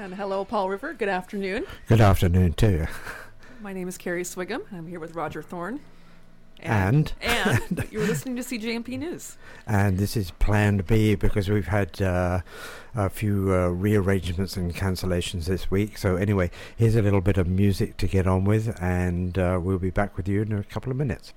And hello, Powell River. Good afternoon. Good afternoon to you. My name is Carrie Swigum. I'm here with Roger Thorne. And? And, you're listening to CJMP News. And this is Plan B because we've had uh, a few uh, rearrangements and cancellations this week. So, anyway, here's a little bit of music to get on with, and uh, we'll be back with you in a couple of minutes.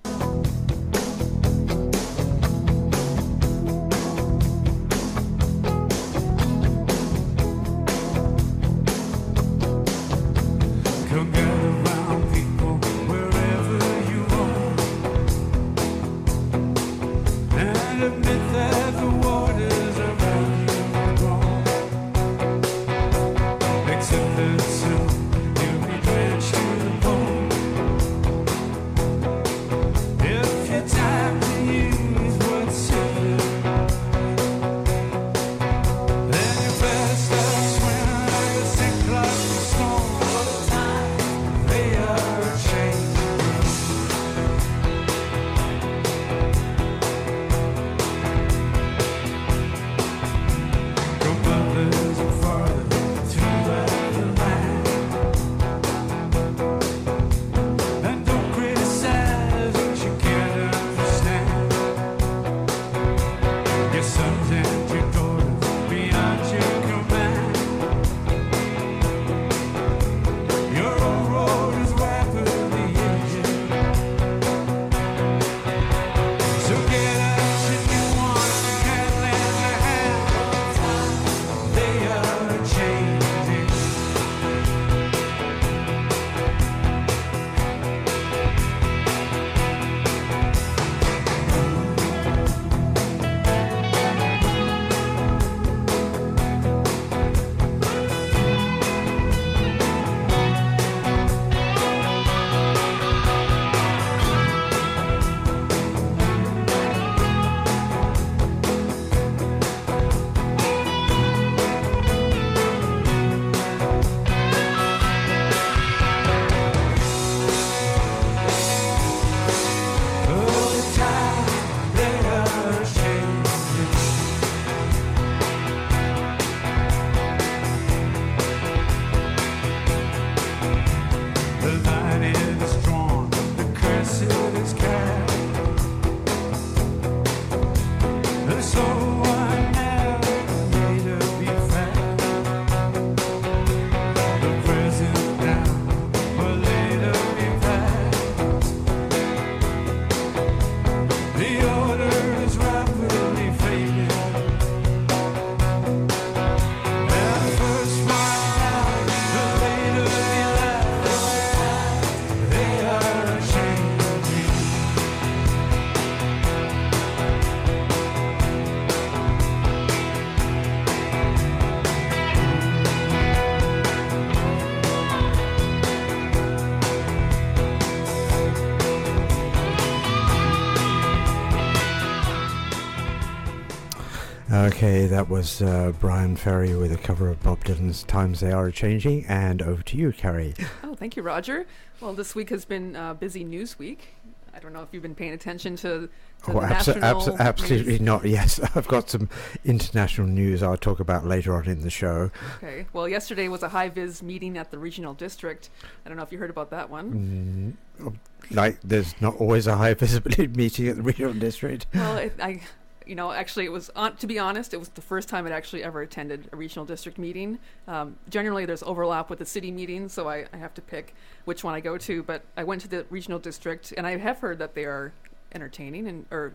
Okay, that was uh, Bryan Ferry with a cover of Bob Dylan's Times They Are Changing. And over to you, Carrie. Oh, thank you, Roger. Well, this week has been a busy news week. I don't know if you've been paying attention to, to Oh, abso- abso- absolutely news. not. Yes, I've got some international news I'll talk about later on in the show. Okay. Well, yesterday was a high vis meeting at the regional district. I don't know if you heard about that one. Mm, like, there's not always a high visibility meeting at the regional district. Well, it, I, you know, actually, it was on, to be honest, it was the first time I'd actually ever attended a regional district meeting. Um, generally, there's overlap with the city meetings, so I, I have to pick which one I go to. But I went to the regional district, and I have heard that they are entertaining and or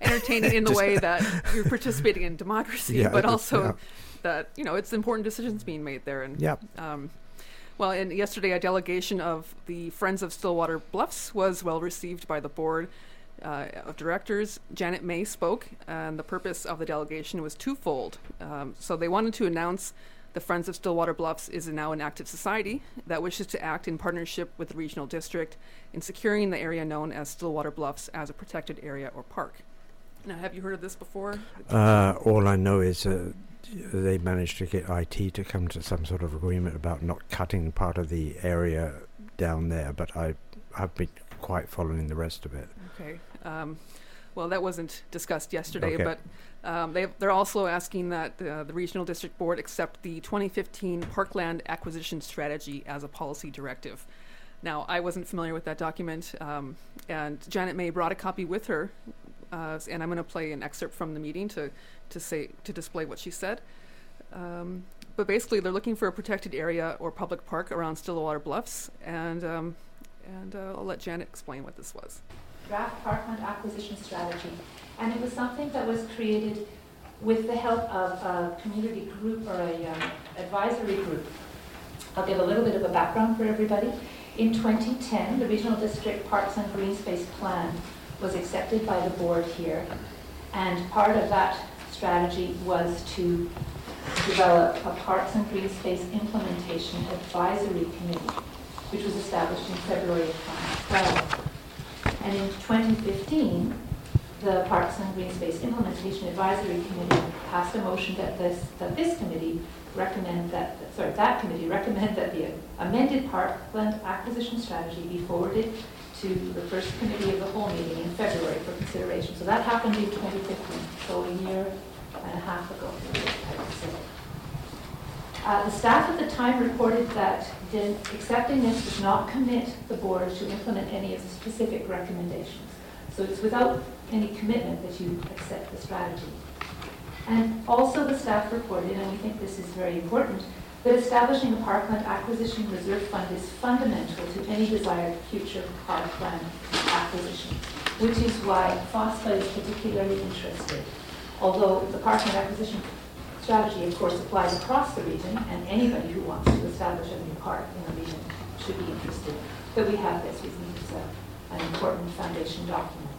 entertaining in the way that you're participating in democracy, Yeah, but uh, also yeah. that you know it's important decisions being made there. And yeah. um, well, and yesterday a delegation of the Friends of Stillwater Bluffs was well received by the board uh, of directors. Janet May spoke, and the purpose of the delegation was twofold. Um, so they wanted to announce the Friends of Stillwater Bluffs is now an active society that wishes to act in partnership with the regional district in securing the area known as Stillwater Bluffs as a protected area or park. Now, have you heard of this before? Uh, all I know is uh, they managed to get IT to come to some sort of agreement about not cutting part of the area down there, but I have been quite following the rest of it. Okay. Um, Well, that wasn't discussed yesterday, Okay. but um, they, they're also asking that uh, the Regional District Board accept the 2015 Parkland Acquisition Strategy as a policy directive. Now, I wasn't familiar with that document, um, and Janet May brought a copy with her, uh, and I'm going to play an excerpt from the meeting to, to say to display what she said. Um, but basically, they're looking for a protected area or public park around Stillwater Bluffs, and um, and uh, I'll let Janet explain what this was. draft parkland acquisition strategy. And it was something that was created with the help of a community group or a um, advisory group. I'll give a little bit of a background for everybody. In 2010, the Regional District Parks and Green Space Plan was accepted by the board here. And part of that strategy was to develop a Parks and Green Space Implementation Advisory Committee, which was established in February of 2012. And in 2015, the Parks and Green Space Implementation Advisory Committee passed a motion that this, that this committee recommend that, sorry, that committee recommend that the amended parkland acquisition strategy be forwarded to the first committee of the whole meeting in February for consideration. So that happened in 2015, so a year and a half ago. Uh, The staff at the time reported that accepting this does not commit the board to implement any of the specific recommendations. So it's without any commitment that you accept the strategy. And also the staff reported, and we think this is very important, that establishing a parkland acquisition reserve fund is fundamental to any desired future parkland acquisition, which is why FOSFA is particularly interested. Although the parkland acquisition strategy, of course, applies across the region, and anybody who wants to establish a new park in the region should be interested. But we have this, we think it's a- an important foundation document.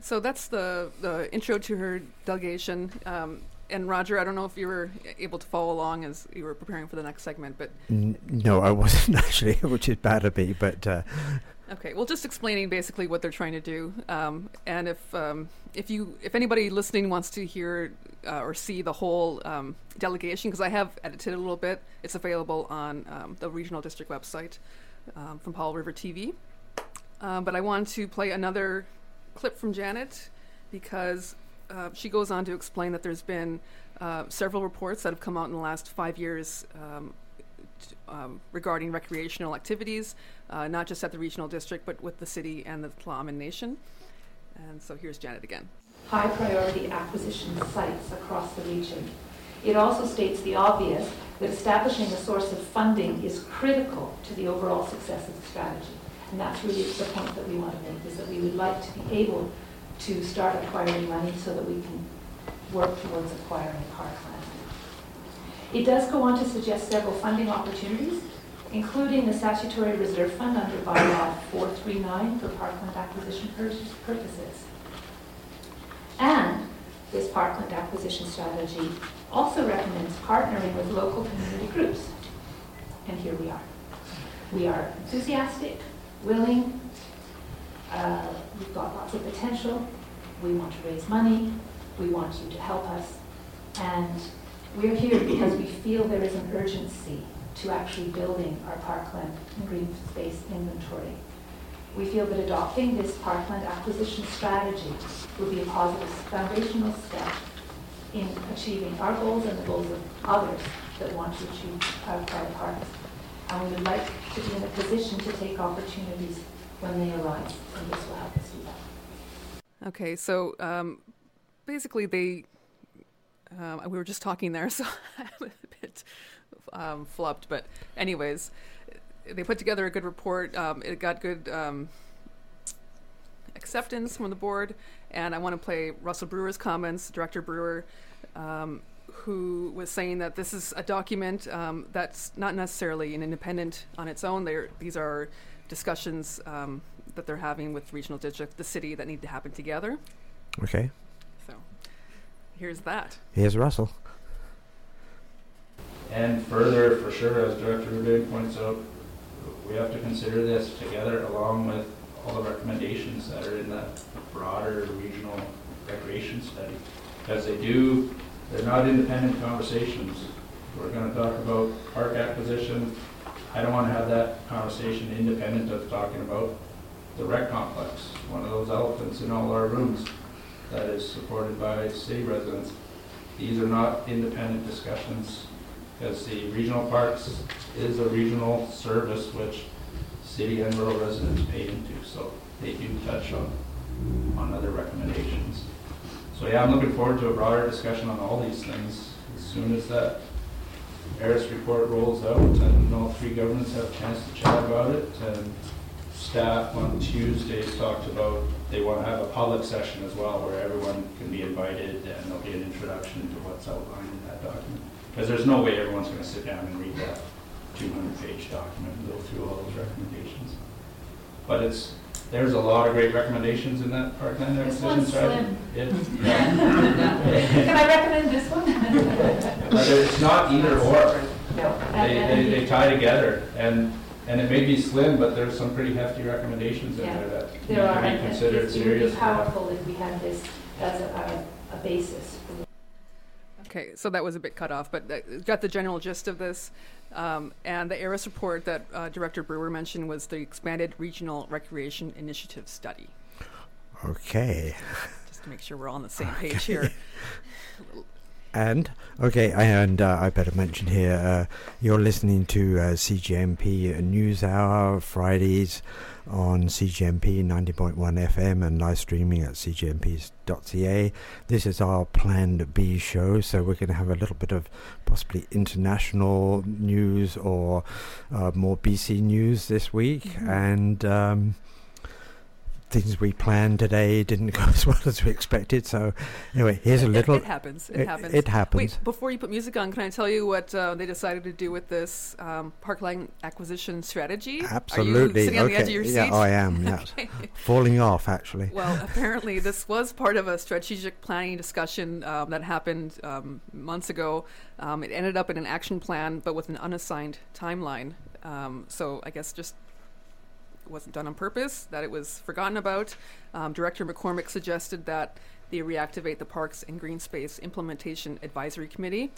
So that's the, the intro to her delegation. Um, and Roger, I don't know if you were able to follow along as you were preparing for the next segment, but N- no, I wasn't actually, which is bad of me. But uh, okay, well, just explaining basically what they're trying to do. Um, and if um, if you if anybody listening wants to hear uh, or see the whole um, delegation, because I have edited a little bit, it's available on um, the regional district website um, from Powell River TV. Um, but I want to play another clip from Janet because uh, she goes on to explain that there's been uh, several reports that have come out in the last five years um, t- regarding recreational activities, uh, not just at the regional district, but with the city and the Tla'amin Nation. And so here's Janet again. High priority acquisition sites across the region. It also states the obvious that establishing a source of funding is critical to the overall success of the strategy. And that's really the point that we want to make, is that we would like to be able to start acquiring money so that we can work towards acquiring parkland. It does go on to suggest several funding opportunities, including the statutory reserve fund under bylaw 439 for parkland acquisition pur- purposes. And this parkland acquisition strategy also recommends partnering with local community groups. And here we are. We are enthusiastic, willing, uh, we've got lots of potential, we want to raise money, we want you to help us, and we're here because we feel there is an urgency to actually building our parkland and green space inventory. We feel that adopting this parkland acquisition strategy will be a positive foundational step in achieving our goals and the goals of others that want to achieve our private parks. And we would like to be in a position to take opportunities when they arise, and this will help us do that. Okay, so um, basically, they um, we were just talking there, so I'm a bit um. But anyways, they put together a good report. Um, it got good um, acceptance from the board, and I want to play Russell Brewer's comments, Director Brewer. Um, who was saying that this is a document um, that's not necessarily an independent on its own. They're, these are discussions um, that they're having with regional district, the city, that need to happen together. okay, So here's that. here's Russell. And further, for sure, as Director Rubin points out, we have to consider this together along with all the recommendations that are in the broader regional recreation study. Because they do, they're not independent conversations. We're gonna talk about park acquisition. I don't wanna have that conversation independent of talking about the rec complex, one of those elephants in all our rooms that is supported by city residents. These are not independent discussions, because the regional parks is a regional service which city and rural residents pay into, so they do touch on, on other recommendations. So yeah, I'm looking forward to a broader discussion on all these things as soon as that Harris report rolls out and all three governments have a chance to chat about it. And staff on Tuesday talked about, they want to have a public session as well where everyone can be invited and there'll be an introduction to what's outlined in that document. Because there's no way everyone's going to sit down and read that 200-page document and go through all those recommendations. But it's, there's a lot of great recommendations in that parkland This acquisition one's strategy. slim. It- yeah. Can I recommend this one? But it's not either or. No. They, they, they tie together, and, and it may be slim, but there's some pretty hefty recommendations in Yeah. there that need There are, to be and and considered it's- it would be seriously. powerful if we had this as a, a a basis. Okay, so that was a bit cut off, but got the general gist of this. Um, and the ARIS report that uh, Director Brewer mentioned was the Expanded Regional Recreation Initiative Study, Okay. just to make sure we're all on the same page here. And okay, and uh, I better mention here, uh, you're listening to uh, CJMP News Hour Fridays on CJMP 90.1 FM and live streaming at cjmp.ca. This is our Planned B show, so we're going to have a little bit of possibly international news or uh, more BC news this week, Mhm. and. Um, Things we planned today didn't go as well as we expected. So, anyway, here's a little. It, happens. It, happens. It happens. Wait, before you put music on, can I tell you what uh, they decided to do with this um, parkland acquisition strategy? Absolutely. Sitting on okay. the edge of your yeah. I am. Yes. Okay. Falling off, actually. Well, apparently, this was part of a strategic planning discussion um, that happened um, months ago. Um, it ended up in an action plan, but with an unassigned timeline. Um, so I guess just wasn't done on purpose, that it was forgotten about. Um, Director McCormick suggested that they reactivate the Parks and Green Space Implementation Advisory Committee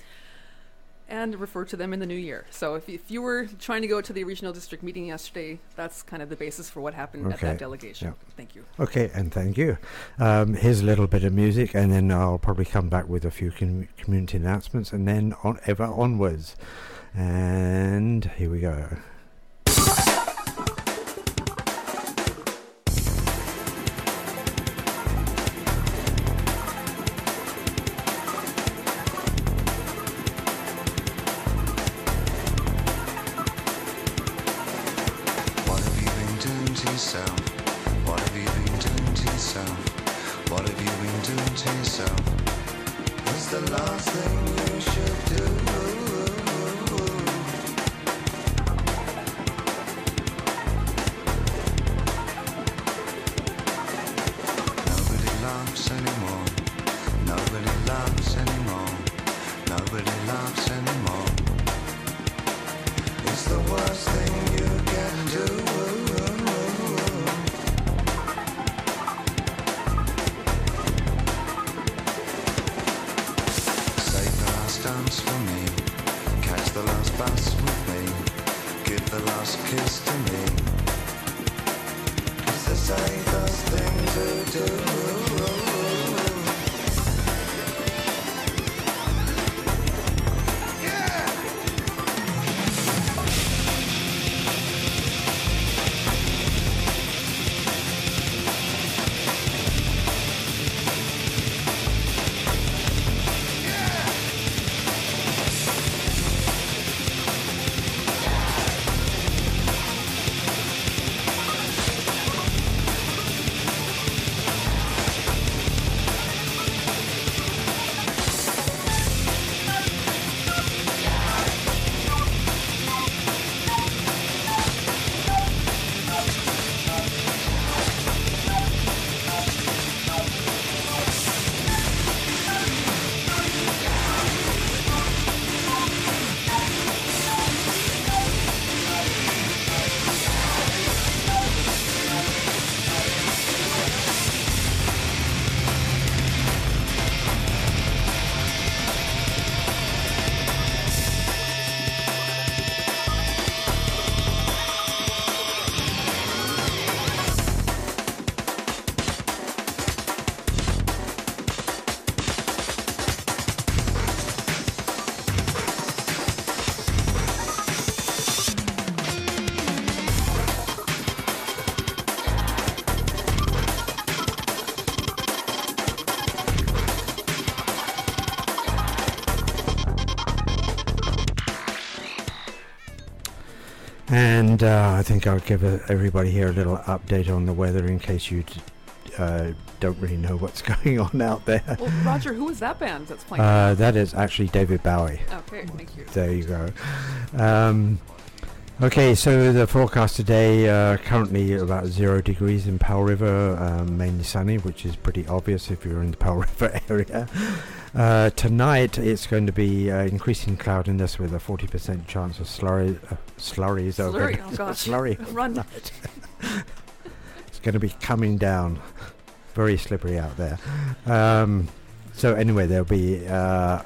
and refer to them in the new year. So if, if you were trying to go to the regional district meeting yesterday, that's kind of the basis for what happened at that delegation. Yeah. Thank you. Okay, and thank you. Um, here's a little bit of music, and then I'll probably come back with a few com- community announcements, and then on ever onwards. And here we go. The last thing And uh, I think I'll give uh, everybody here a little update on the weather in case you uh, don't really know what's going on out there. Well, Roger, who is that band that's playing? Uh, that is actually David Bowie. okay, thank you. There you go. Um, okay, so the forecast today uh, currently about zero degrees in Powell River, um, mainly sunny, which is pretty obvious if you're in the Powell River area. Uh, tonight it's going to be uh, increasing cloudiness with a 40% chance of slurry, uh, slurries over Slurry, oh gosh. slurry Run. it's going to be coming down. Very slippery out there. Um, so anyway, there'll be uh,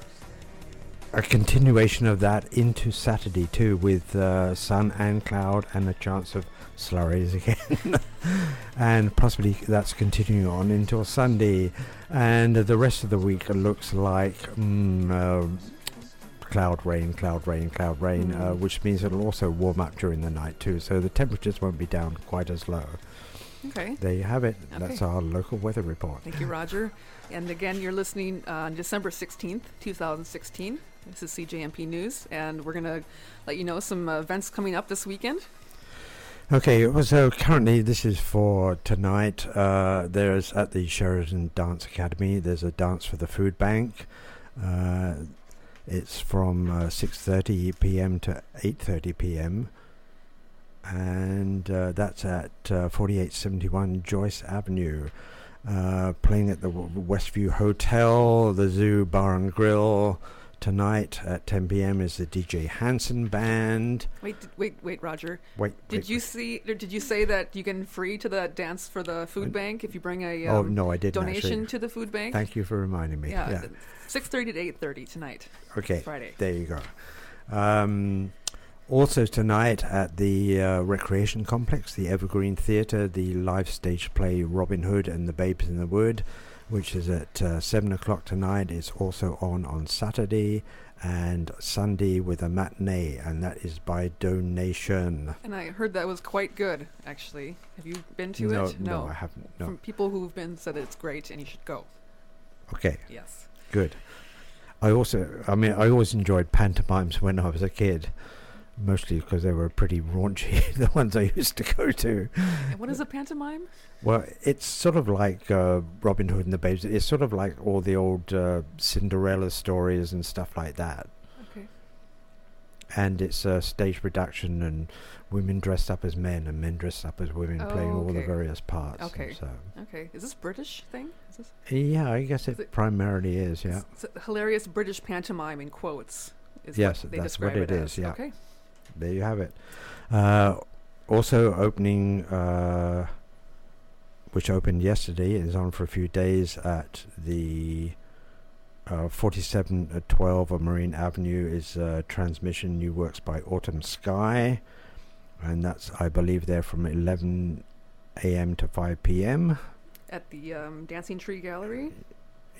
a continuation of that into Saturday too, with uh, sun and cloud and a chance of slurries again, and possibly that's continuing on until Sunday, and the rest of the week looks like. Mm, uh, Cloud rain, cloud rain, cloud rain, uh, Mm. which means it'll also warm up during the night too. So the temperatures won't be down quite as low. Okay. There you have it. That's our local weather report. Thank you, Roger. And again, you're listening on December 16th, 2016. This is CJMP News, and we're going to let you know some uh, events coming up this weekend. Okay, so currently this is for tonight. Uh, there's at the Sheridan Dance Academy. There's a dance for the food bank. Uh, it's from uh, 6:30 p.m. to 8:30 p.m. and uh, that's at uh, 4871 Joyce Avenue. Uh, playing at the Westview Hotel, the Zoo Bar and Grill. Tonight at 10 p.m. is the DJ Hanson Band. Wait, wait, wait, Roger. Wait, Did wait, you wait. see? Did you say that you can free to the dance for the food bank if you bring a oh um, no, I didn't donation actually. to the food bank? Thank you for reminding me. yeah, Yeah. 6:30 to 8:30 tonight, Okay. Friday. There you go. Um, also tonight at the uh, recreation complex, the Evergreen Theatre, the live stage play Robin Hood and the Babes in the Wood, which is at uh, seven o'clock tonight. It's also on on Saturday and Sunday with a matinee, and that is by donation. And I heard that was quite good, actually. Have you been to no, it? no, I haven't. No. From people who've been said it's great and you should go. Okay. Yes. Good. I also, I mean, I always enjoyed pantomimes when I was a kid, mostly because they were pretty raunchy, the ones I used to go to. And what is a pantomime? Well, it's sort of like uh, Robin Hood and the Babes. It's sort of like all the old uh, Cinderella stories and stuff like that. Okay. And it's a stage production and women dressed up as men and men dressed up as women playing Oh, all the various parts. Okay. So, Okay. Is this British thing? Is this yeah, I guess it it- primarily is, yeah. it's a hilarious British pantomime in quotes? Is Yes, what they that's what describe it as. yeah. Okay. There you have it. Uh, also opening, uh, which opened yesterday, is on for a few days at the uh, 4712 of Marine Avenue is uh, transmission new works by Autumn Sky, and that's I believe they're from 11 a.m. to 5 p.m. At the um, Dancing Tree Gallery.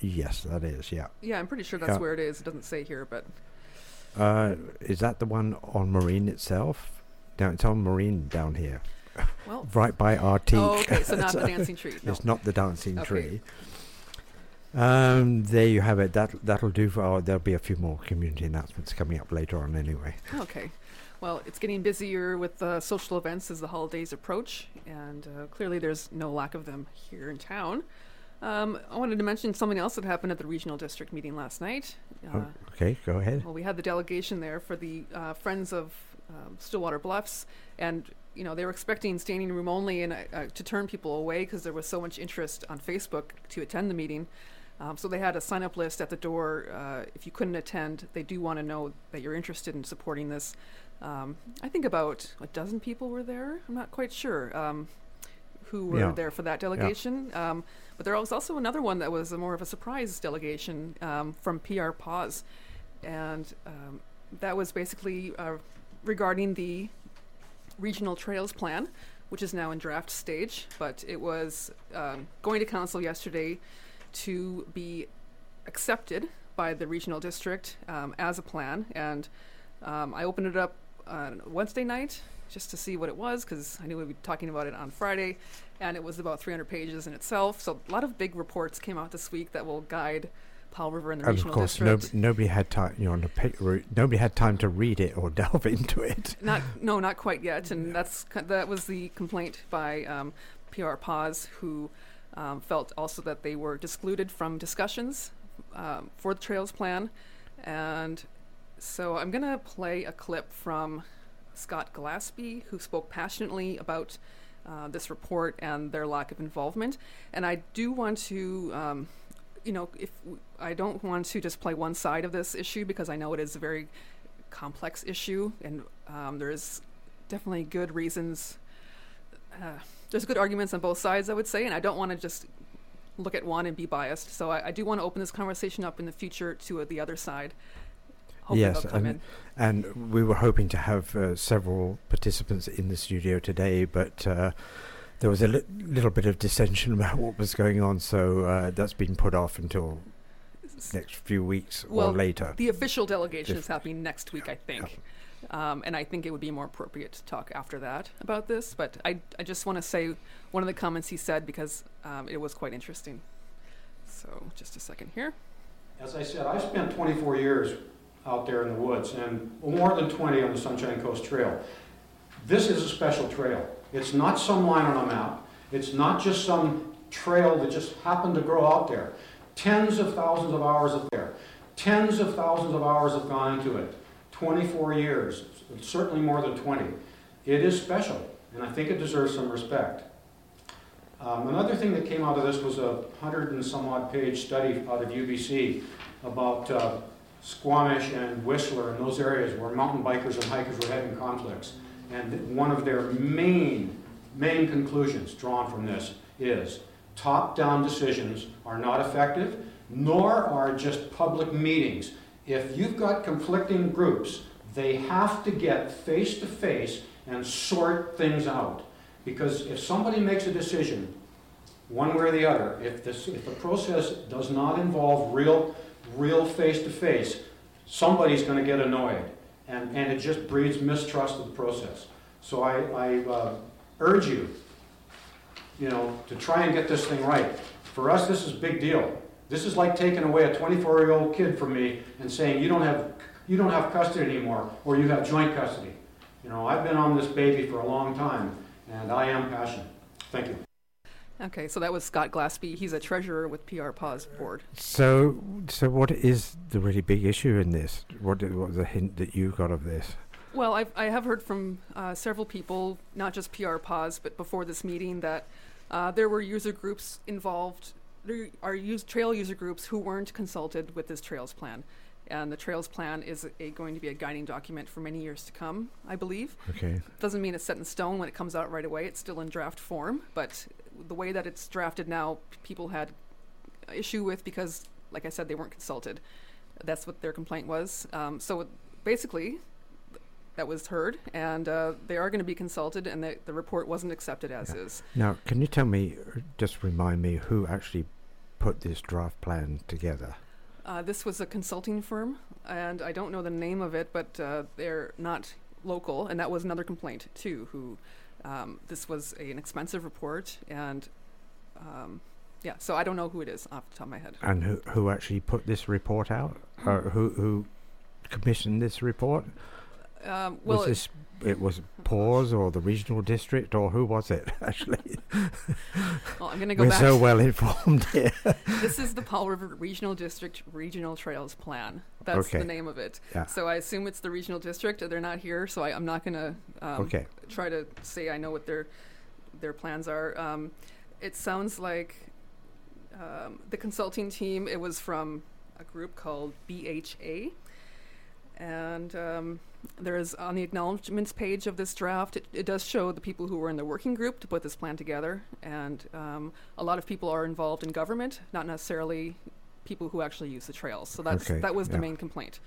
Yes, that is. Yeah. Yeah, I'm pretty sure that's Yeah. where it is. It doesn't say here, but Uh, is that the one on Marine itself? No, it's on Marine down here, well. right by Arctique. Oh, okay. So not the Dancing Tree. No. It's not the dancing Okay. tree. Um, there you have it. That that'll do for. Oh, there'll be a few more community announcements coming up later on. Anyway, Okay. Well, it's getting busier with uh, social events as the holidays approach, and uh, clearly there's no lack of them here in town. Um, I wanted to mention something else that happened at the regional district meeting last night. Uh, Oh, okay, go ahead. Well, we had the delegation there for the uh, Friends of um, Stillwater Bluffs, and you know they were expecting standing room only and uh, uh, to turn people away because there was so much interest on Facebook to attend the meeting. Um, so they had a sign up list at the door. Uh, if you couldn't attend, they do want to know that you're interested in supporting this. Um, I think about a dozen people were there. I'm not quite sure um, who were Yeah. there for that delegation. Um, but there was also another one that was a more of a surprise delegation um, from PR PAWS. And um, that was basically uh, regarding the regional trails plan, which is now in draft stage. But it was um, going to council yesterday to be accepted by the regional district um, as a plan. And um, I opened it up on Wednesday night just to see what it was because I knew we'd be talking about it on Friday. And it was about 300 pages in itself. So a lot of big reports came out this week that will guide Powell River and the And of regional course, no, nobody had time. You know, on the pa- re- nobody had time to read it or delve into it. Not no, not quite yet, and that's that was the complaint by um, PR PAWS, who um, felt also that they were excluded from discussions um, for the Trails Plan, and so I'm gonna play a clip from Scott Gillespie, who spoke passionately about. Uh, this report and their lack of involvement, and I do want to, um, you know, if I don't want to just play one side of this issue because I know it is a very complex issue, and um, there's definitely good reasons. Uh, there's good arguments on both sides, I would say, and I don't want to just look at one and be biased. So I, I do want to open this conversation up in the future to uh, the other side. Hopefully Yes, they'll come and- in. And we were hoping to have uh, several participants in the studio today, but uh, there was a li- little bit of dissension about what was going on, so uh, that's been put off until next few weeks Well, or later. The official delegation If- is happening next week, I think. Um, and I think it would be more appropriate to talk after that about this. But I, I just want to say one of the comments he said because um, it was quite interesting. So just a second here. As I said, I've spent 24 years out there in the woods and more than 20 on the Sunshine Coast Trail. This is a special trail. It's not some line on a map. It's not just some trail that just happened to grow out there. Tens of thousands of hours of there. Tens of thousands of hours have gone into it. 24 years, certainly more than 20. It is special, and I think it deserves some respect. Um, another thing that came out of this was a hundred and some odd page study out of UBC about uh, Squamish and Whistler and those areas where mountain bikers and hikers were having conflicts. And one of their main, main conclusions drawn from this is top-down decisions are not effective, nor are just public meetings. If you've got conflicting groups, they have to get face-to-face and sort things out. Because if somebody makes a decision, one way or the other, if this, if the process does not involve real, real face-to-face, somebody's gonna get annoyed. And, and it just breeds mistrust of the process. So I, I uh, urge you, you know, to try and get this thing right. For us, this is a big deal. This is like taking away a 24-year-old kid from me and saying, you don't have, you don't have custody anymore, or you have joint custody. You know, I've been on this baby for a long time, and I am passionate. Thank you. Okay, so that was Scott Glaspie. He's a treasurer with PR PAWS Board. So, so what is the really big issue in this? What, what was the hint that you got of this? Well, I've, I have heard from uh, several people, not just PR PAWS, but before this meeting, that uh, there were user groups involved. There are use, trail user groups who weren't consulted with this trails plan. And the trails plan is a, going to be a guiding document for many years to come, I believe. Okay. Doesn't mean it's set in stone when it comes out right away. It's still in draft form, but the way that it's drafted now, people had issue with because, like I said, they weren't consulted. That's what their complaint was. Um, so basically, that was heard, and uh, they are going to be consulted, and the, the report wasn't accepted as Yeah. is. Now, can you tell me, just remind me, who actually put this draft plan together? Uh, this was a consulting firm, and I don't know the name of it, but uh, they're not local, and that was another complaint too. Who um, this was a, an expensive report, and um, yeah, so I don't know who it is off the top of my head. And who, who actually put this report out? Or who, who commissioned this report? Um, well, was this it was PAWS or the regional district or who was it actually? well, I'm going to go We're back. so well informed here. this is the Powell River Regional District Regional Trails Plan. That's Okay. the name of it. Yeah. So I assume it's the regional district. They're not here, so I, I'm not going to um, okay. try to say I know what their their plans are. Um, it sounds like um, the consulting team. It was from a group called BHA, and um, there is on the acknowledgments page of this draft. It, it does show the people who were in the working group to put this plan together, and um, a lot of people are involved in government, not necessarily people who actually use the trails. So that's Okay, that was the main complaint.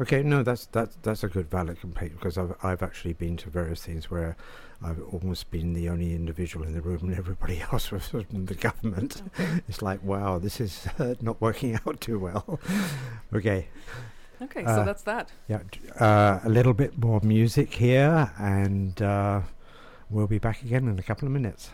Okay, no, that's that's that's a good valid complaint because I've I've actually been to various things where I've almost been the only individual in the room and everybody else was from the government. It's like, wow, this is uh, not working out too well. okay, Okay, Uh, so that's that. yeah, uh, a little bit more music here, and uh, we'll be back again in a couple of minutes.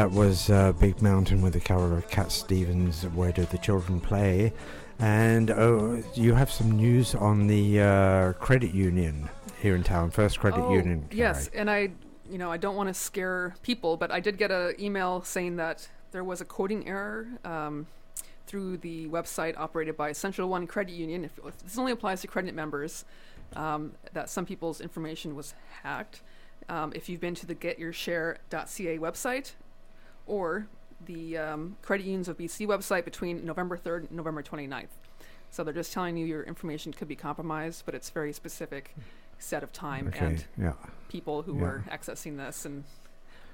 That was uh, Big Mountain with the cover of Cat Stevens, Where Do the Children Play? And oh, you have some news on the uh, credit union here in town, First Credit Oh, Union. Yes, and I, you know, I don't want to scare people, but I did get an email saying that there was a coding error um, through the website operated by Central One Credit Union. If, if this only applies to credit members, um, that some people's information was hacked. Um, if you've been to the GetYourShare.ca website or the um, Credit Unions of BC website between November 3rd and November 29th. So they're just telling you your information could be compromised, but it's very specific set of time Okay, and yeah. people who Yeah. were accessing this and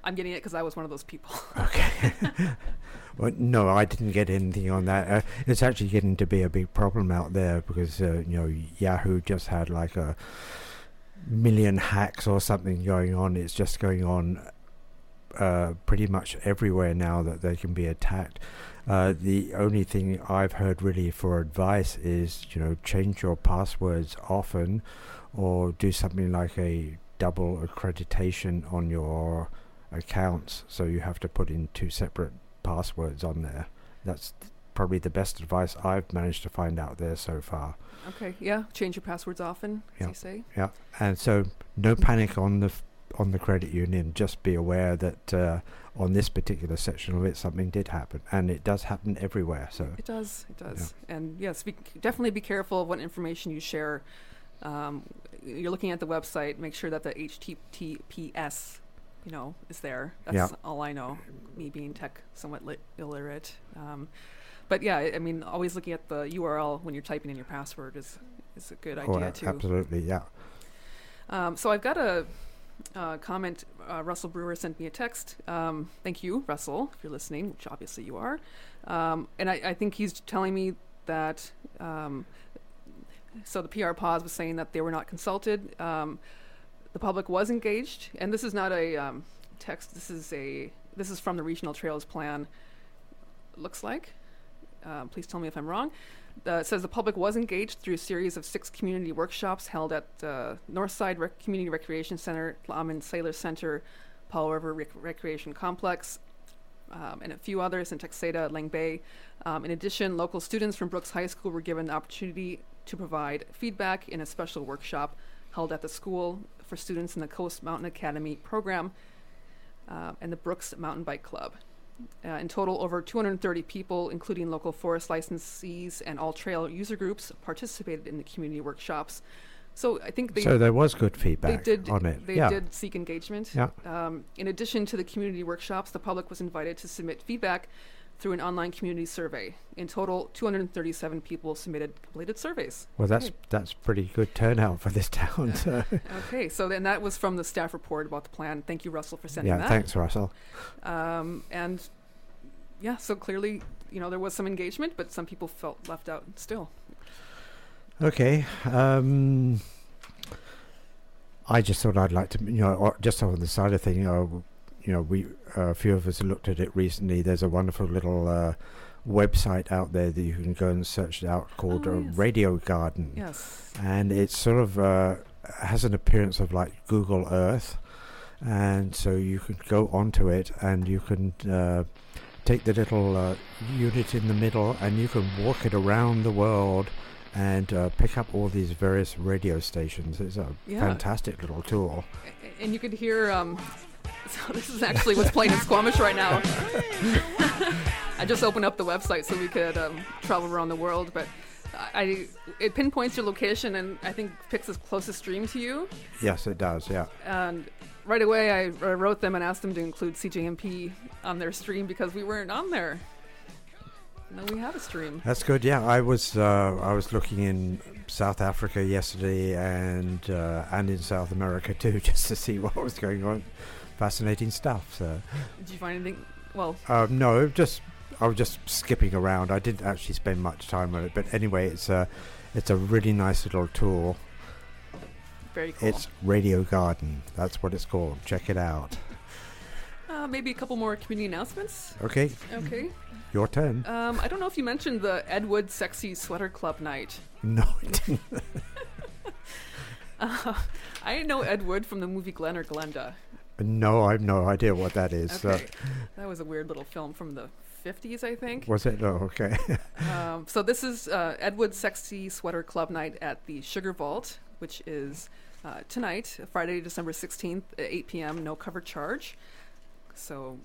I'm getting it because I was one of those people. Okay. well, no, I didn't get anything on that. Uh, it's actually getting to be a big problem out there because uh, you know Yahoo just had like a million hacks or something going on. It's just going on uh, pretty much everywhere now that they can be attacked. Uh, the only thing I've heard really for advice is you know change your passwords often, or do something like a double accreditation on your accounts, so you have to put in two separate passwords on there. That's th- probably the best advice I've managed to find out there so far. okay, yeah, change your passwords often, as Yeah. you say. Yeah, and so no panic on the f- on the credit union. Just be aware that uh, on this particular section of it, something did happen, and it does happen everywhere. So It does, it does. And yes, be, definitely be careful of what information you share. Um, you're looking at the website, make sure that the HTTPS, you know, is there. That's Yeah. all I know, me being tech somewhat lit- illiterate. Um, but yeah, I I mean, always looking at the URL when you're typing in your password is is a good Oh, idea a- too. absolutely, yeah. Um, so I've got a uh, comment. Uh, Russell Brewer sent me a text. Um, thank you, Russell, if you're listening, which obviously you are. Um, and I, I think he's telling me that. Um, so the PR PAWS was saying that they were not consulted. Um, The public was engaged, and this is not a um, text. This is a this is from the regional trails plan. Looks like. Uh, please tell me if I'm wrong. Uh, says the public was engaged through a series of six community workshops held at uh, Northside Rec- Community Recreation Center, Tla'amin Sailor Center, Powell River Rec- Recreation Complex, um, and a few others in Texada, Lang Bay. Um, in addition, local students from Brooks High School were given the opportunity to provide feedback in a special workshop held at the school for students in the Coast Mountain Academy program uh, and the Brooks Mountain Bike Club. Uh, in total, over 230 people, including local forest licensees and all trail user groups, participated in the community workshops. So I think they so there was good they feedback did on it. they yeah. did seek engagement. Yeah. Um, in addition to the community workshops, the public was invited to submit feedback through an online community survey. In total, 237 people submitted completed surveys. Well, that's Okay. that's pretty good turnout for this town. So. Okay, so then that was from the staff report about the plan. Thank you, Russell, for sending yeah, that. thanks, Russell. Um, and yeah, so clearly, you know, there was some engagement, but some people felt left out still. Okay. Um, I just thought I'd like to, you know, or just on the side of thing, you know, you know, we uh, a few of us looked at it recently. There's a wonderful little uh, website out there that you can go and search it out called Oh, uh, yes. Radio Garden, Yes. and it sort of uh, has an appearance of like Google Earth, and so you can go onto it and you can. Uh, Take the little uh, unit in the middle, and you can walk it around the world and uh, pick up all these various radio stations. It's a Yeah. fantastic little tool. And you could hear. Um, so this is actually what's playing in Squamish right now. I just opened up the website so we could um, travel around the world, but I it pinpoints your location and I think picks the closest stream to you. Yes, it does. Yeah. And right away, I, I wrote them and asked them to include CJMP on their stream because we weren't on there. No, we have a stream. That's good. Yeah, I was uh, I was looking in South Africa yesterday and uh, and in South America too, just to see what was going on. Fascinating stuff. So Did you find anything? Well, um, no, just I was just skipping around. I didn't actually spend much time on it, but anyway, it's a it's a really nice little tool. very cool. It's Radio Garden. That's what it's called. Check it out. uh, maybe a couple more community announcements. Okay, Okay. your turn. Um, I don't know if you mentioned the Ed Wood Sexy Sweater Club night. no, it didn't. Uh, I know Ed Wood from the movie Glen or Glenda. No, I've no idea what that is. Uh, Okay. that was a weird little film from the 50s, I think. was it? Oh, okay. Um, so this is uh, Ed Wood Sexy Sweater Club night at the Sugar Vault, which is uh, tonight, Friday, December 16th at 8 p.m., no cover charge. So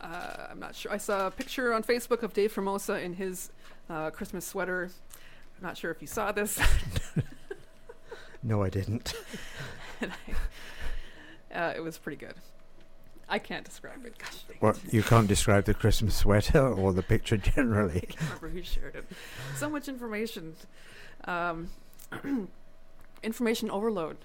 uh, I'm not sure. I saw a picture on Facebook of Dave Formosa in his uh, Christmas sweater. I'm not sure if you saw this. no, I didn't. And I, uh, it was pretty good. I can't describe it. Gosh, dang Well, you can't describe the Christmas sweater or the picture generally. I can't remember who shared it. So much information. Um, information overload.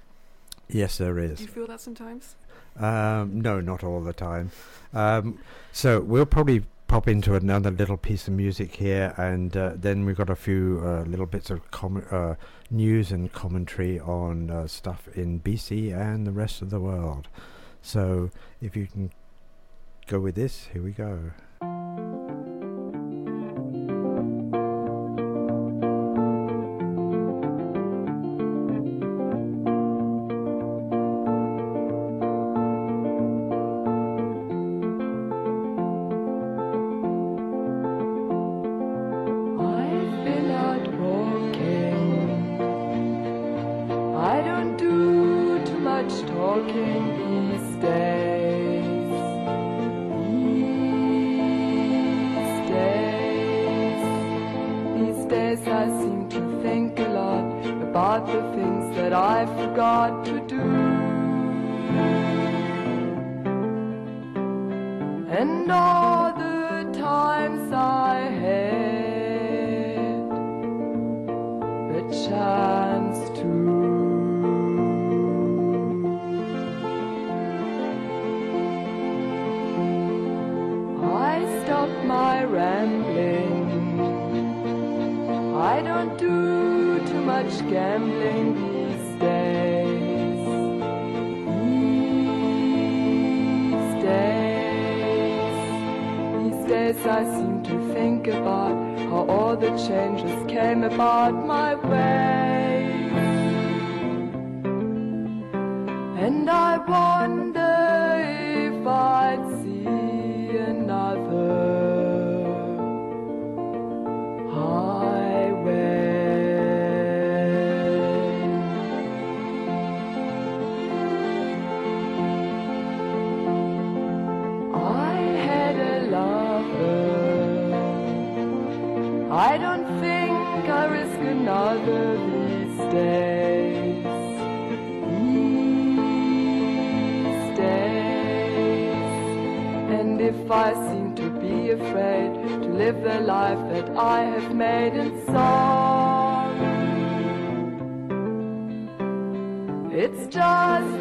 Yes, there is. Do you feel that sometimes? Um, no, not all the time. Um, so we'll probably pop into another little piece of music here, and uh, then we've got a few uh, little bits of com- uh, news and commentary on uh, stuff in BC and the rest of the world. So if you can go with this, here we go. much gambling these days. These days. These days I seem to think about how all the changes came about my way. And I want. Live the life that I have made in song, it's just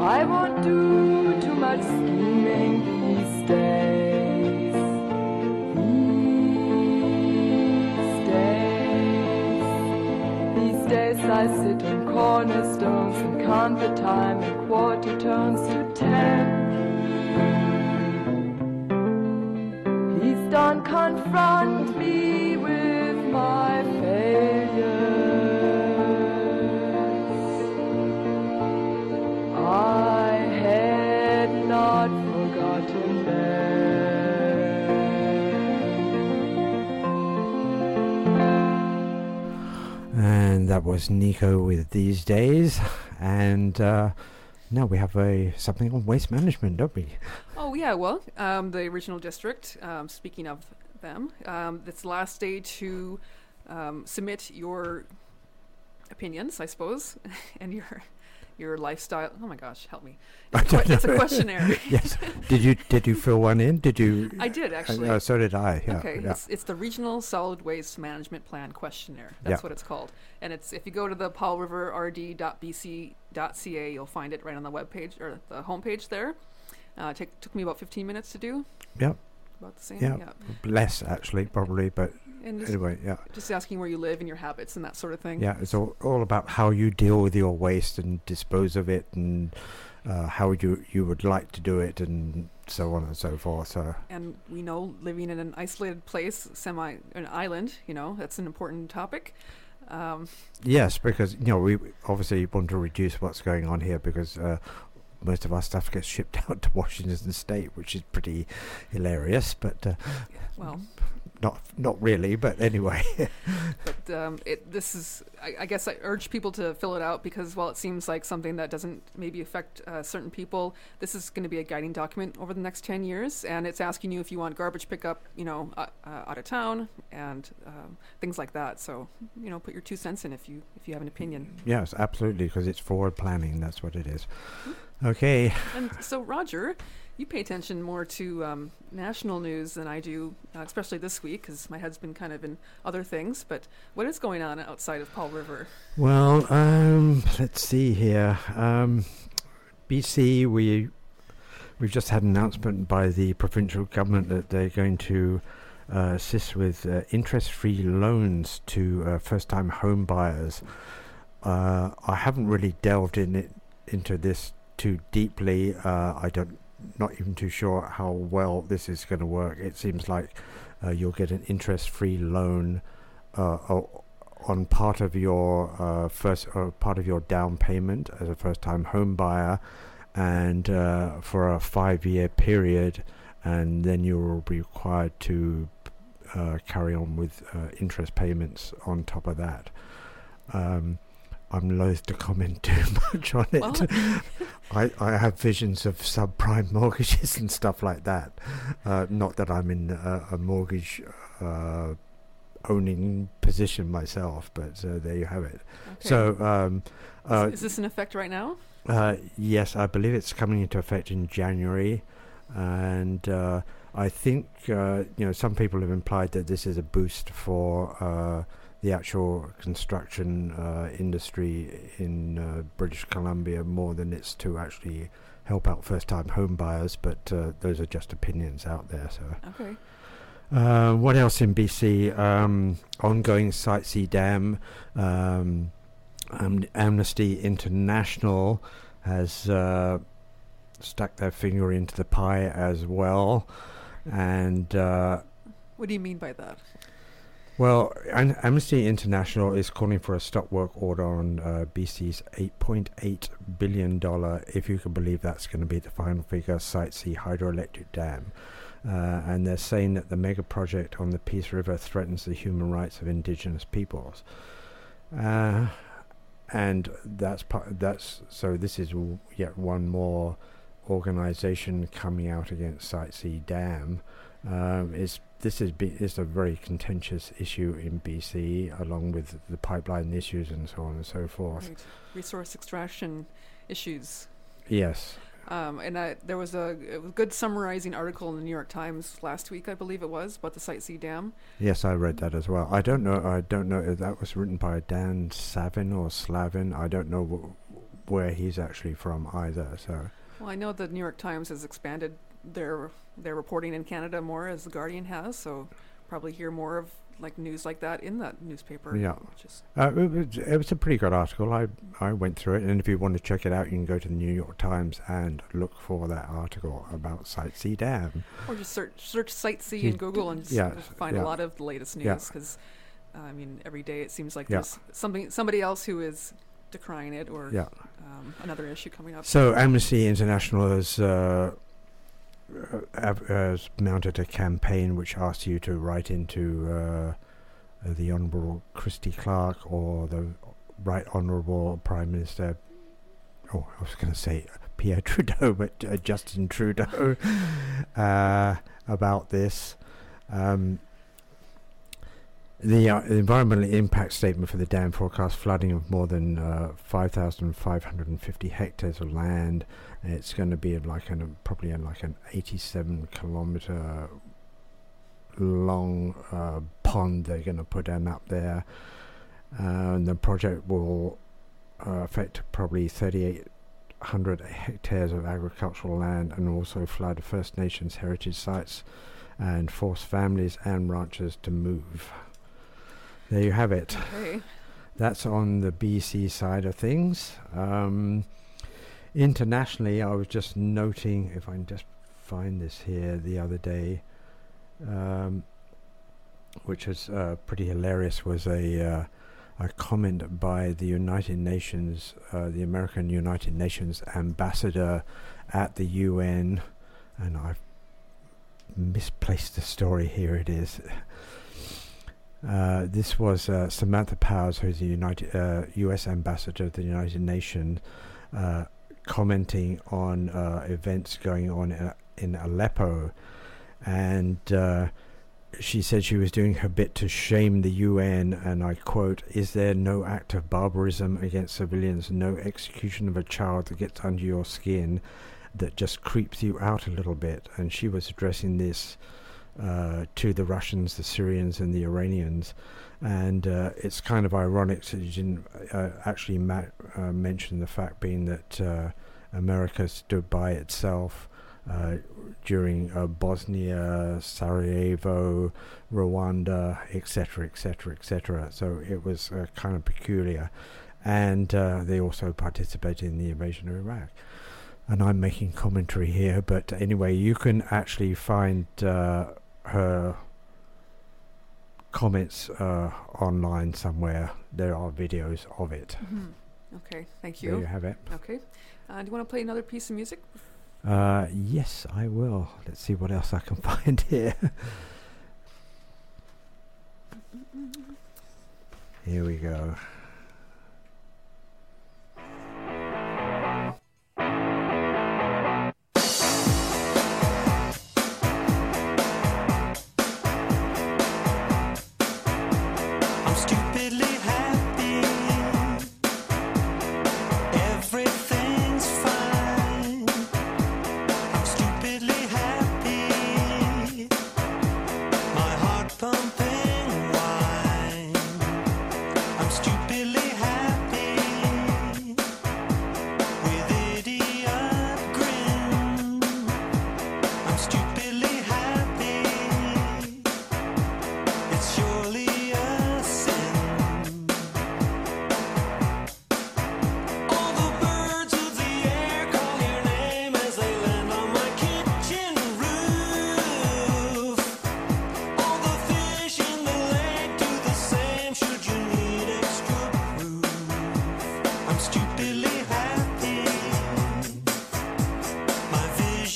I won't do too much scheming these days. These days. These days I sit on cornerstones and count the time in quarter turns to ten. That was Nico with These Days. And uh, now we have a something on waste management, don't we? Oh yeah, well, um, the original district. Um, speaking of them, um, it's the last day to um, submit your opinions, I suppose, and your your lifestyle. Oh my gosh, help me! It's a, it's a questionnaire. yes. Did you did you fill one in? Did you? I did actually. Uh, so did I. Yeah. okay, yeah. it's, it's the Regional Solid Waste Management Plan Questionnaire. That's Yeah. what it's called. And it's if you go to the powellriverrd.bc.ca, you'll find it right on the webpage or the homepage there. Uh, it take, took me about 15 minutes to do. Yeah. About the same. Yeah. yeah. Less actually, probably, but And just, anyway, yeah. just asking where you live and your habits and that sort of thing. Yeah, it's all, all about how you deal with your waste and dispose of it and uh, how you you would like to do it and so on and so forth. So And we know living in an isolated place, semi an island, you know, that's an important topic. Um, yes, because you know we obviously want to reduce what's going on here because uh, most of our stuff gets shipped out to Washington State, which is pretty hilarious. But uh, well, not not really. But anyway, but um, it this is I, I guess I urge people to fill it out because while it seems like something that doesn't maybe affect uh, certain people, this is going to be a guiding document over the next ten years, and it's asking you if you want garbage pickup, you know, uh, uh, out of town and um, things like that. So you know, put your two cents in if you if you have an opinion. yes, absolutely, because it's forward planning. That's what it is. Okay. And so, Roger, you pay attention more to um, national news than I do, uh, especially this week, because my head's been kind of in other things. But what is going on outside of Powell River? Well, um, let's see here. Um, BC, we we've just had an announcement by the provincial government that they're going to uh, assist with uh, interest-free loans to uh, first-time home buyers. Uh, I haven't really delved in it into this too deeply. Uh, I don't, not even too sure how well this is going to work. It seems like uh, you'll get an interest-free loan uh, on part of your uh, first or part of your down payment as a first-time home buyer, and uh, for a five-year period, and then you will be required to uh, carry on with uh, interest payments on top of that. Um, I'm loath to comment too much on it. Well, I, I have visions of subprime mortgages and stuff like that. Uh, not that I'm in a, a mortgage uh, owning position myself, but uh, there you have it. Okay. So, um, uh, is, is this in effect right now? uh, yes, I believe it's coming into effect in January, and uh, I think uh, you know some people have implied that this is a boost for uh, the actual construction uh, industry in uh, British Columbia more than it's to actually help out first-time home buyers. But uh, those are just opinions out there. So. Okay. Uh, what else in BC? Um, ongoing Site C Dam. Um, Am- Amnesty International has uh, stuck their finger into the pie as well. And, uh, What do you mean by that? Well, Am- Amnesty International is calling for a stop work order on uh, BC's $8.8 billion, if you can believe that's going to be the final figure, Site C hydroelectric dam. Uh, and they're saying that the mega project on the Peace River threatens the human rights of indigenous peoples. Uh, and that's part, that's so this is yet one more organization coming out against Site C Dam. Um, is this is be, is a very contentious issue in BC, along with the pipeline issues and so on and so forth. Right. Resource extraction issues. Yes, Um, and I, there was a, a good summarizing article in the New York Times last week, I believe it was, about the Site C Dam. yes, I read that as well. I don't know. I don't know if that was written by Dan Savin or Slavin. I don't know wh- where he's actually from either. So Well, I know the New York Times has expanded their their reporting in Canada more, as the Guardian has. So probably hear more of like news like that in that newspaper. Yeah. Uh, it, was, it was a pretty good article. I I went through it, and if you want to check it out, you can go to the New York Times and look for that article about Site C Dam. or just search search Site C in Google and just yeah, find yeah. a lot of the latest news because I mean every day it seems like Yeah. there's something somebody else who is decrying it or Yeah. um, another issue coming up. So Amnesty International has uh, uh, has mounted a campaign which asks you to write into uh, uh, the Honourable Christy Clark or the Right Honourable Prime Minister. Oh, I was going to say Pierre Trudeau, but uh, Justin Trudeau uh, about this. Um, the, uh, environmental impact statement for the dam forecasts flooding of more than uh, 5,550 hectares of land. It's going to be like an probably like an 87 kilometer long uh, pond they're going to put in up there, uh, and the project will uh, affect probably 3,800 hectares of agricultural land and also flood First Nations heritage sites and force families and ranchers to move. There you have it. Okay. That's on the BC side of things. Um, internationally, I was just noting, if I can just find this here the other day, um, which was uh, pretty hilarious, was a uh, a comment by the United Nations, uh, the American United Nations ambassador at the UN, and I've misplaced the story. Here it is. Uh, this was uh, Samantha Powers, who's the United uh, U.S. ambassador to the United Nations, uh, commenting on uh, events going on in, Aleppo, and she said she was doing her bit to shame the UN. And I quote: "Is there no act of barbarism against civilians, no execution of a child that gets under your skin, that just creeps you out a little bit?" And she was addressing this uh, to the Russians, the Syrians, and the Iranians. And uh, it's kind of ironic that you didn't uh, actually ma- uh, mention the fact being that uh, America stood by itself uh, during Bosnia, Sarajevo, Rwanda, etc., etc., etc. So it was kind of peculiar. And they also participated in the invasion of Iraq and I'm making commentary here, but anyway, you can actually find uh, her comments uh, online somewhere. There are videos of it. Mhm. Okay. Thank you. There you you. have it. Okay. Uh, do you want to play another piece of music? Uh, yes, I will. Let's see what else I can find here. here we go.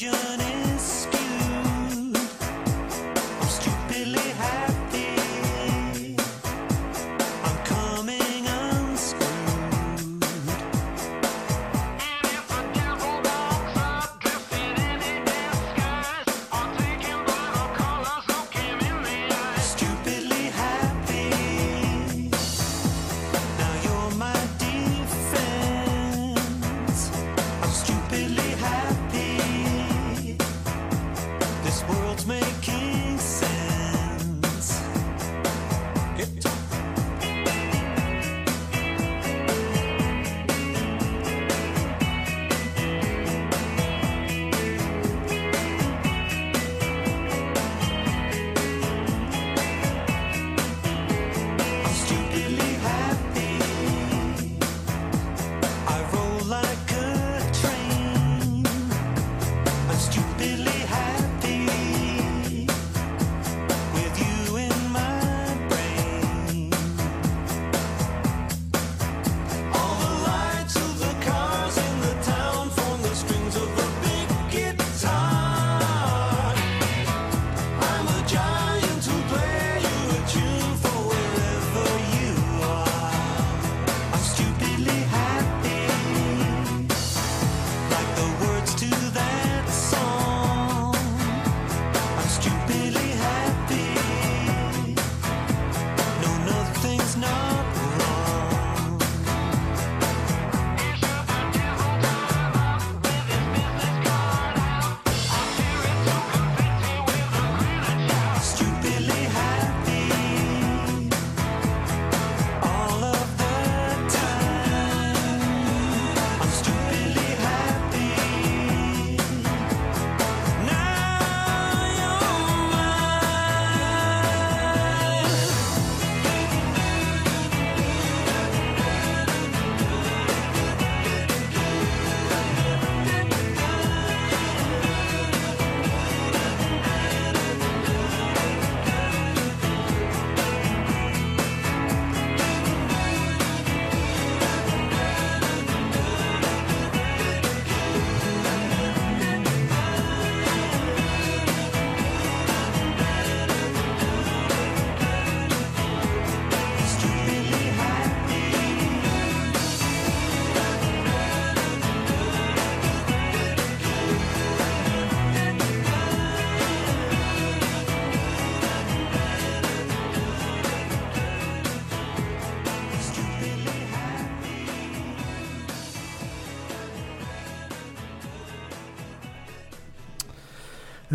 Vision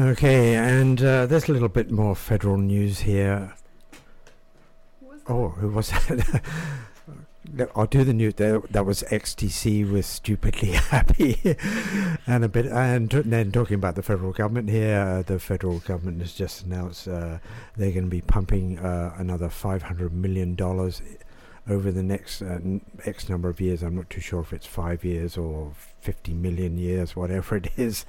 Okay, and uh, there's a little bit more federal news here. Oh, who was that? I'll do the news. That was XTC with stupidly happy, and a bit, and then talking about the federal government here. Uh, the federal government has just announced uh, they're going to be pumping uh, another 500 million dollars over the next uh, X number of years. I'm not too sure if it's five years or 50 million years, whatever it is,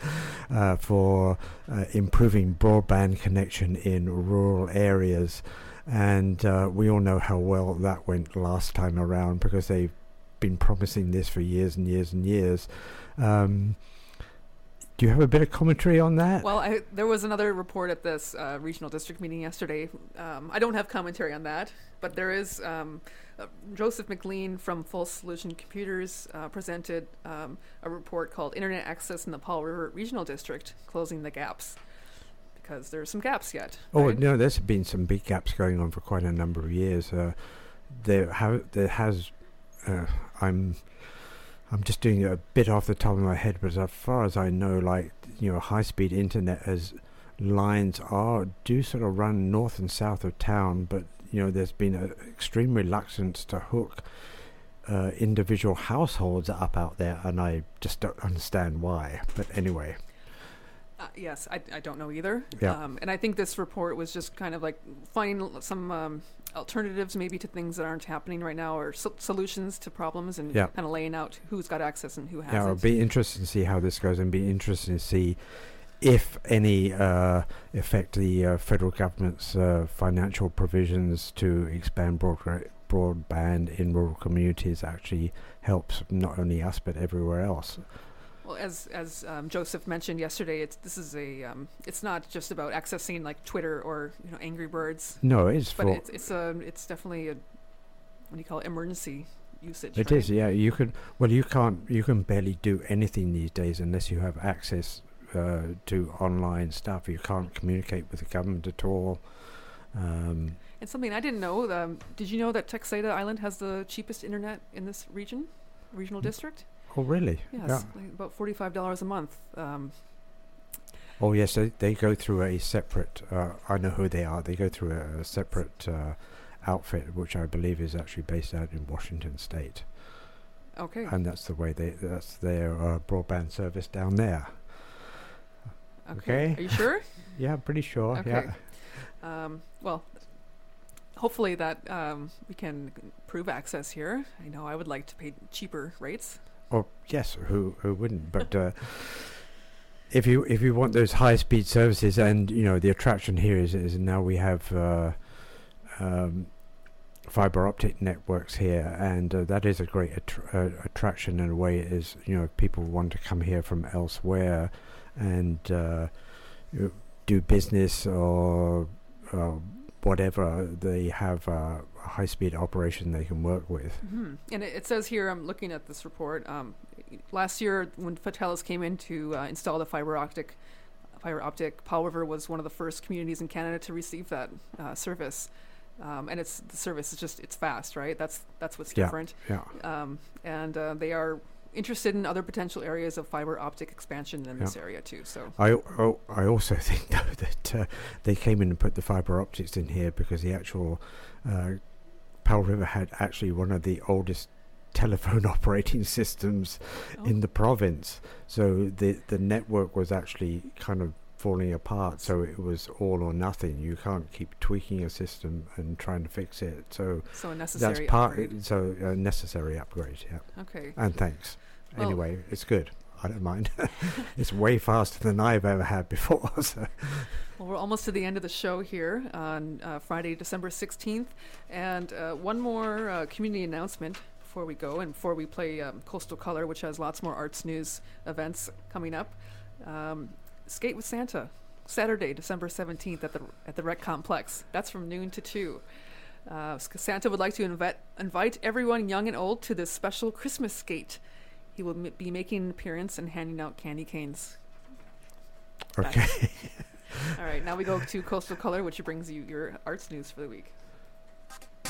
uh, for uh, improving broadband connection in rural areas. And uh, we all know how well that went last time around because they've been promising this for years and years and years. Um, do you have a bit of commentary on that? Well, I, there was another report at this uh, regional district meeting yesterday. Um, I don't have commentary on that, but there is um, uh, Joseph McLean from Full Solution Computers uh, presented um, a report called "Internet Access in the Powell River Regional District: Closing the Gaps," because there are some gaps yet. Oh right? no, there's been some big gaps going on for quite a number of years. Uh, there have there has. Uh, I'm I'm just doing it a bit off the top of my head, but as far as I know, like you know, high speed internet as lines are do sort of run north and south of town, but you know, there's been an extreme reluctance to hook uh, individual households up out there, and I just don't understand why. But anyway, Uh, yes, I, I don't know either. Yeah. Um, and I think this report was just kind of like finding some um, alternatives maybe to things that aren't happening right now or so- solutions to problems and Yeah. kind of laying out who's got access and who has. Yeah, it'll be interesting to see how this goes, and be interesting to see if any uh, affect the uh, federal government's uh, financial provisions to expand broadband broadband in rural communities actually helps not only us but everywhere else. Well, as as um, Joseph mentioned yesterday, it's this is a um, it's not just about accessing like Twitter or you know Angry Birds, No, it's but for it's it's a it's definitely a what do you call it emergency usage. It right? is, yeah. You can well, you can't, you can barely do anything these days unless you have access uh, to online stuff. You can't communicate with the government at all. Um, And something I didn't know. Um, did you know that Texada Island has the cheapest internet in this region, regional Mm. district? oh, really? Yes, Yeah. like about forty-five dollars a month. Um, Oh, yes. They they go through a separate. Uh, I know who they are. They go through a, a separate uh, outfit, which I believe is actually based out in Washington State, okay. and that's the way they. That's their uh, broadband service down there. Okay. Are you sure? Yeah, pretty sure. Okay. Yeah. Um, well, hopefully that um, we can prove access here. I know I would like to pay cheaper rates. Oh yes, who who wouldn't? But uh, if you if you want those high speed services, and you know the attraction here is is now we have uh, um, fiber optic networks here, and uh, that is a great attr- uh, attraction in a way. It is you know people want to come here from elsewhere and uh, do business or uh, whatever, they have a high speed operation they can work with. hmm And it, it says here, I'm looking at this report. Um, last year, when Fatellis came in to uh, install the fiber optic, fiber optic, Powell River was one of the first communities in Canada to receive that uh, service. Um, and it's the service is just it's fast, right? That's that's what's Yeah. different. Yeah. Um, and uh, they are interested in other potential areas of fiber optic expansion in this area too. So I, oh, I also think though that uh, they came in and put the fiber optics in here because the actual uh, Powell River had actually one of the oldest telephone operating systems Oh. in the province. So the the network was actually kind of falling apart. So it was all or nothing. You can't keep tweaking a system and trying to fix it. So so a necessary that's part. upgrade. So a necessary upgrade. Yeah. Okay. And thanks. Well- anyway, it's good. I don't mind. it's way faster than I've ever had before. So. Well, we're almost to the end of the show here on uh, Friday, December 16th. And uh, one more uh, community announcement before we go and before we play um, Coastal Color, which has lots more arts news events coming up. Um, Skate with Santa, Saturday, December 17th at the, at the Rec Complex. That's from noon to 2. Uh, Santa would like to invite, invite everyone, young and old, to this special Christmas skate. He will m- be making an appearance and handing out candy canes. Okay. All right, now we go to Coastal Color, which brings you your arts news for the week.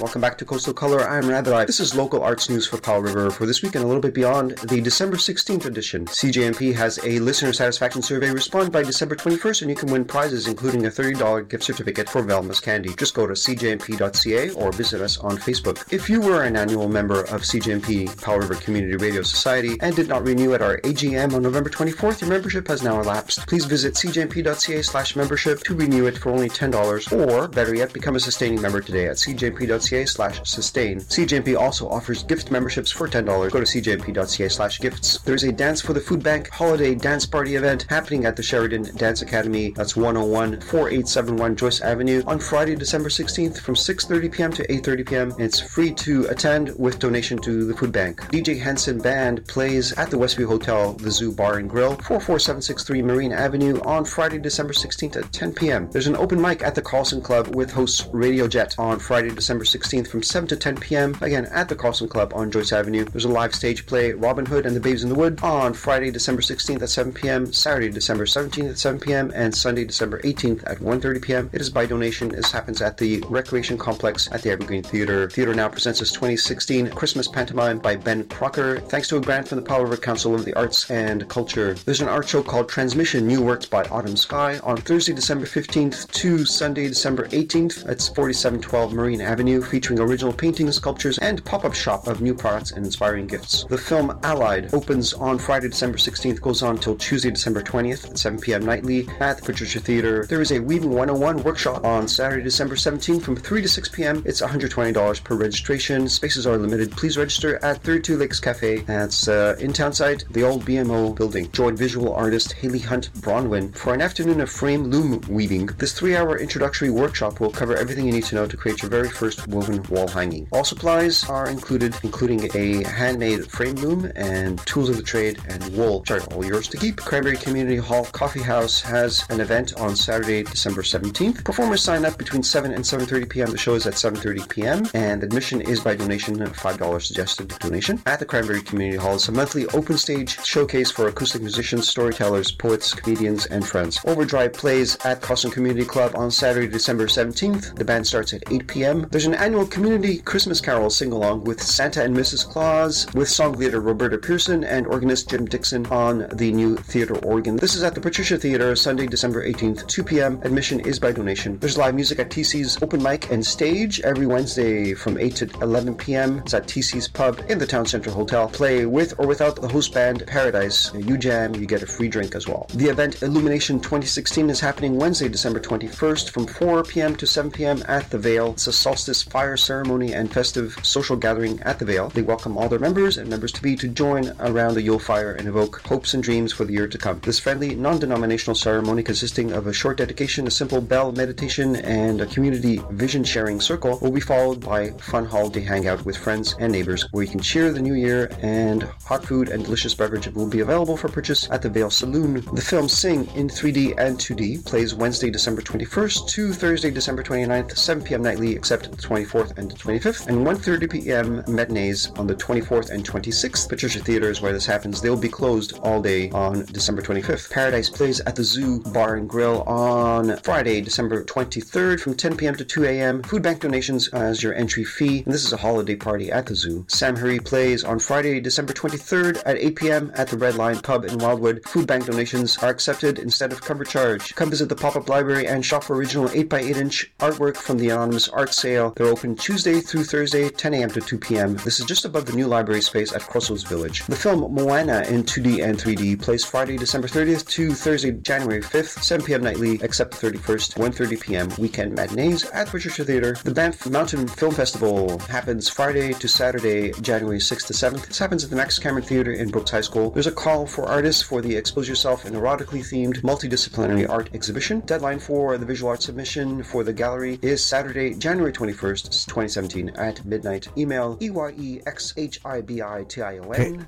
Welcome back to Coastal Color. I'm Rabbi. This is local arts news for Powell River for this week and a little bit beyond the December 16th edition. CJMP has a listener satisfaction survey. Respond by December 21st and you can win prizes, including a $30 gift certificate for Velma's Candy. Just go to cjmp.ca or visit us on Facebook. If you were an annual member of CJMP Powell River Community Radio Society and did not renew at our AGM on November 24th, your membership has now elapsed. Please visit cjmp.ca slash membership to renew it for only $10 or, better yet, become a sustaining member today at cjmp.ca slash sustain. CJMP also offers gift memberships for $10. Go to cjmp.ca slash gifts. There's a Dance for the Food Bank holiday dance party event happening at the Sheridan Dance Academy. That's 101 4871 Joyce Avenue on Friday, December 16th from 6.30 p.m. to 8.30 p.m. It's free to attend with donation to the food bank. DJ Henson Band plays at the Westview Hotel, the Zoo Bar and Grill, 44763 Marine Avenue on Friday, December 16th at 10 p.m. There's an open mic at the Carlson Club with hosts Radio Jet on Friday, December 16th from 7 to 10 p.m. Again at the Carlson Club on Joyce Avenue. There's a live stage play, Robin Hood and the Babes in the Wood, on Friday, December 16th at 7 p.m., Saturday, December 17th at 7 p.m., and Sunday, December 18th at 1.30 p.m. It is by donation. This happens at the Recreation Complex at the Evergreen Theater. Theater now presents its 2016 Christmas Pantomime by Ben Crocker, thanks to a grant from the Powell River Council of the Arts and Culture. There's an art show called Transmission New Works by Autumn Sky on Thursday, December 15th to Sunday, December 18th. It's 4712 Marine Avenue, featuring original paintings, sculptures, and pop-up shop of new products and inspiring gifts. The film Allied opens on Friday, December 16th, goes on till Tuesday, December 20th at 7 p.m. nightly at the Patricia Theater. There is a Weaving 101 workshop on Saturday, December 17th from 3 to 6 p.m. It's $120 per registration. Spaces are limited. Please register at 32 Lakes Cafe. That's uh, in Townside, the old BMO building. Join visual artist Haley Hunt Bronwyn for an afternoon of frame loom weaving. This three-hour introductory workshop will cover everything you need to know to create your very first woven wall hanging. All supplies are included, including a handmade frame loom and tools of the trade and wool, which are all yours to keep. Cranberry Community Hall Coffee House has an event on Saturday, December 17th. Performers sign up between 7 and 7.30 p.m. The show is at 7.30 p.m. and admission is by donation, $5 suggested donation. At the Cranberry Community Hall, it's a monthly open stage showcase for acoustic musicians, storytellers, poets, comedians, and friends. Overdrive plays at Coston Community Club on Saturday, December 17th. The band starts at 8 p.m. There's an annual community Christmas carol sing along with Santa and Mrs. Claus, with song leader Roberta Pearson and organist Jim Dixon on the new theater organ. This is at the Patricia Theater, Sunday, December 18th, 2 p.m. Admission is by donation. There's live music at TC's Open Mic and Stage every Wednesday from 8 to 11 p.m. It's at TC's Pub in the Town Center Hotel. Play with or without the host band Paradise. You jam, you get a free drink as well. The event Illumination 2016 is happening Wednesday, December 21st from 4 p.m. to 7 p.m. at the Vale. It's a solstice fire ceremony and festive social gathering at the Vale. They welcome all their members and members to be to join around the Yule fire and evoke hopes and dreams for the year to come. This friendly, non-denominational ceremony consisting of a short dedication, a simple bell meditation, and a community vision sharing circle will be followed by fun holiday hangout with friends and neighbors where you can cheer the new year and hot food and delicious beverage will be available for purchase at the Vale Saloon. The film Sing in 3D and 2D plays Wednesday, December 21st to Thursday, December 29th, 7 p.m. nightly except the 24th and the 25th, and 1.30 p.m. matinees on the 24th and 26th. Patricia Theater is where this happens. They'll be closed all day on December 25th. Paradise plays at the Zoo Bar and Grill on Friday, December 23rd from 10 p.m. to 2 a.m. Food bank donations as your entry fee, and this is a holiday party at the zoo. Sam Hurry plays on Friday, December 23rd at 8 p.m. at the Red Line Pub in Wildwood. Food bank donations are accepted instead of cover charge. Come visit the pop-up library and shop for original 8x8 inch artwork from the Anonymous Art Sale. They're open Tuesday through Thursday, 10 a.m. to 2 p.m. This is just above the new library space at Crossroads Village. The film Moana in 2D and 3D plays Friday, December 30th to Thursday, January 5th, 7 p.m. nightly, except the 31st, 1.30 p.m. weekend matinees at Richardson Theater. The Banff Mountain Film Festival happens Friday to Saturday, January 6th to 7th. This happens at the Max Cameron Theater in Brooks High School. There's a call for artists for the Expose Yourself and erotically themed multidisciplinary art exhibition. Deadline for the visual art submission for the gallery is Saturday, January 21st, 2017 at midnight. Email EYEXHIBITION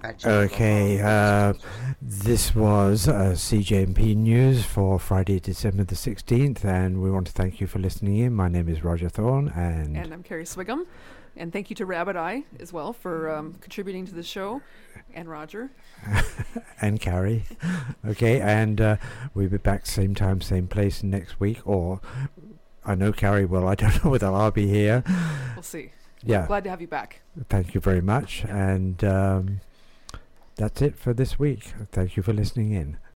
at gmail.com. Okay, uh, this was uh, CJMP News for Friday, December the 16th, and we want to thank you for listening in. My name is Roger Thorne, and, And I'm Carrie Swigum. And thank you to Rabbit Eye as well for um, contributing to the show, and Roger. and Carrie. okay, and uh, we'll be back same time, same place next week, or I know Carrie will. I don't know whether I'll be here. We'll see. Yeah. Glad to have you back. Thank you very much, and um, that's it for this week. Thank you for listening in.